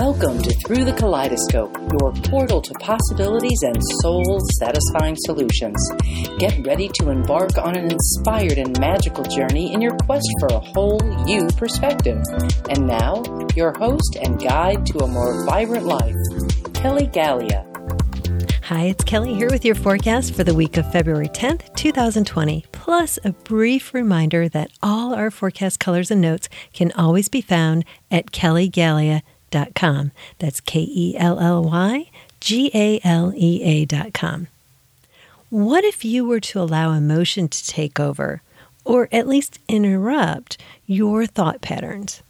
Welcome to Through the Kaleidoscope, your portal to possibilities and soul satisfying solutions. Get ready to embark on an inspired and magical journey in your quest for a whole you perspective. And now, your host and guide to a more vibrant life, Kelly Galea. Hi, it's Kelly here with your forecast for the week of February 10th, 2020, plus a brief reminder that all our forecast colors and notes can always be found at kellygalea.com. That's K E L L Y G A L E A.com. What if you were to allow emotion to take over, or at least interrupt, your thought patterns?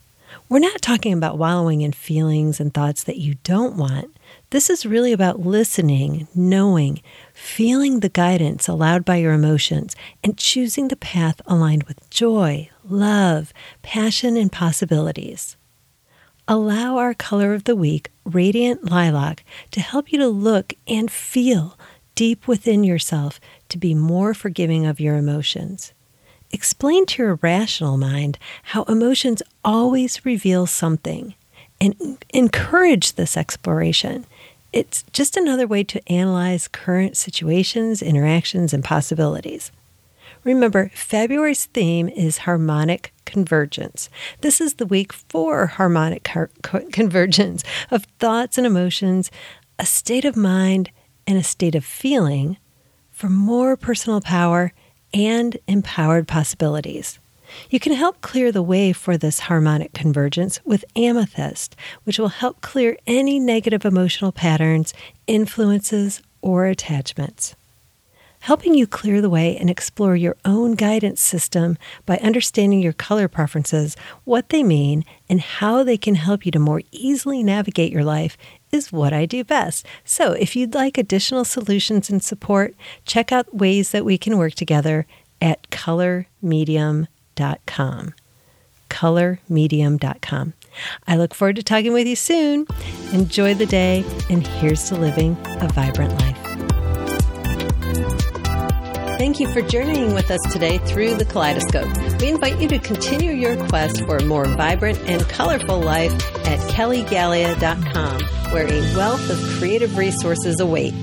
We're not talking about wallowing in feelings and thoughts that you don't want. This is really about listening, knowing, feeling the guidance allowed by your emotions, and choosing the path aligned with joy, love, passion, and possibilities. Allow our color of the week, Radiant Lilac, to help you to look and feel deep within yourself to be more forgiving of your emotions. Explain to your rational mind how emotions always reveal something and encourage this exploration. It's just another way to analyze current situations, interactions, and possibilities. Remember, February's theme is harmonic convergence. This is the week for harmonic car- convergence of thoughts and emotions, a state of mind, and a state of feeling for more personal power and empowered possibilities. You can help clear the way for this harmonic convergence with amethyst, which will help clear any negative emotional patterns, influences, or attachments. Helping you clear the way and explore your own guidance system by understanding your color preferences, what they mean, and how they can help you to more easily navigate your life is what I do best. So, if you'd like additional solutions and support, check out ways that we can work together at colormedium.com. Colormedium.com. I look forward to talking with you soon. Enjoy the day, and here's to living a vibrant life. Thank you for journeying with us today through the kaleidoscope. We invite you to continue your quest for a more vibrant and colorful life at kellygalea.com, where a wealth of creative resources await.